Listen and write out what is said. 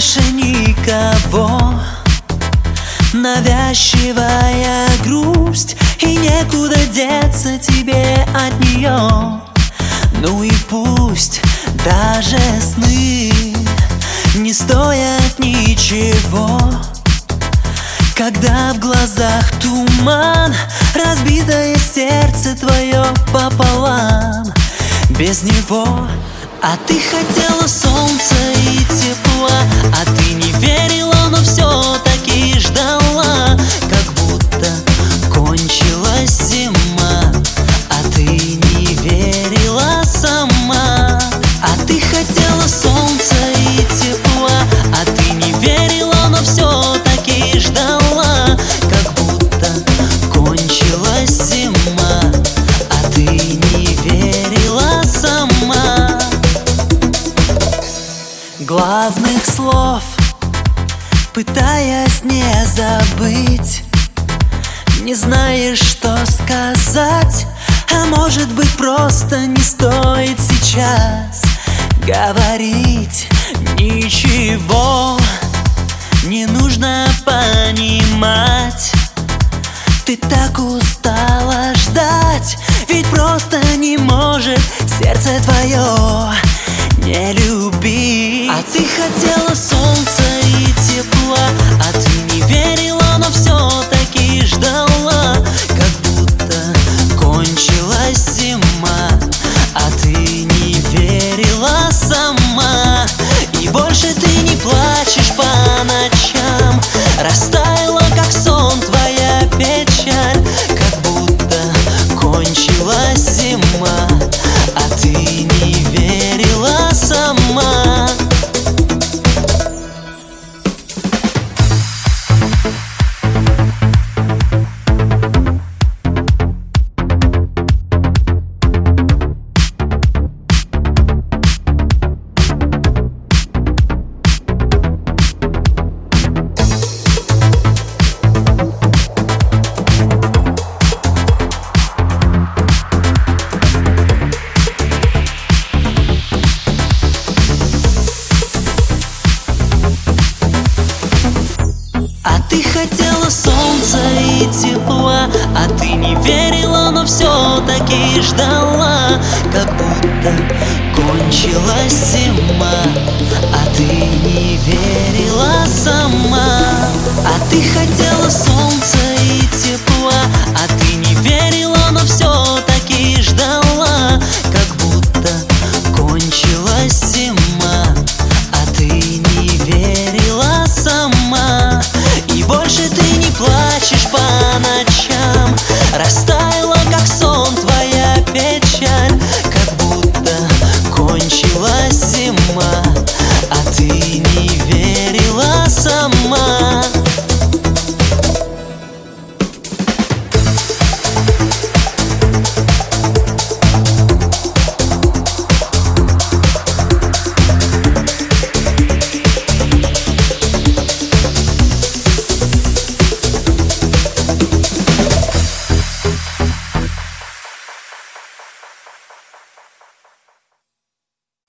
больше никого. Навязчивая грусть И некуда деться тебе от нее Ну и пусть даже сны Не стоят ничего. Когда в глазах туман Разбитое сердце твое пополам. Без него а ты хотела солнца главных слов Пытаясь не забыть. Не знаешь, что сказать А может быть просто не стоит сейчас Говорить. Ничего Не нужно понимать. Ты так устала ждать Ведь просто не может. Сердце твое не люби А ты хотела солнца ты хотела солнца и тепла А ты не верила, но все-таки ждала Как будто кончилась зима alma.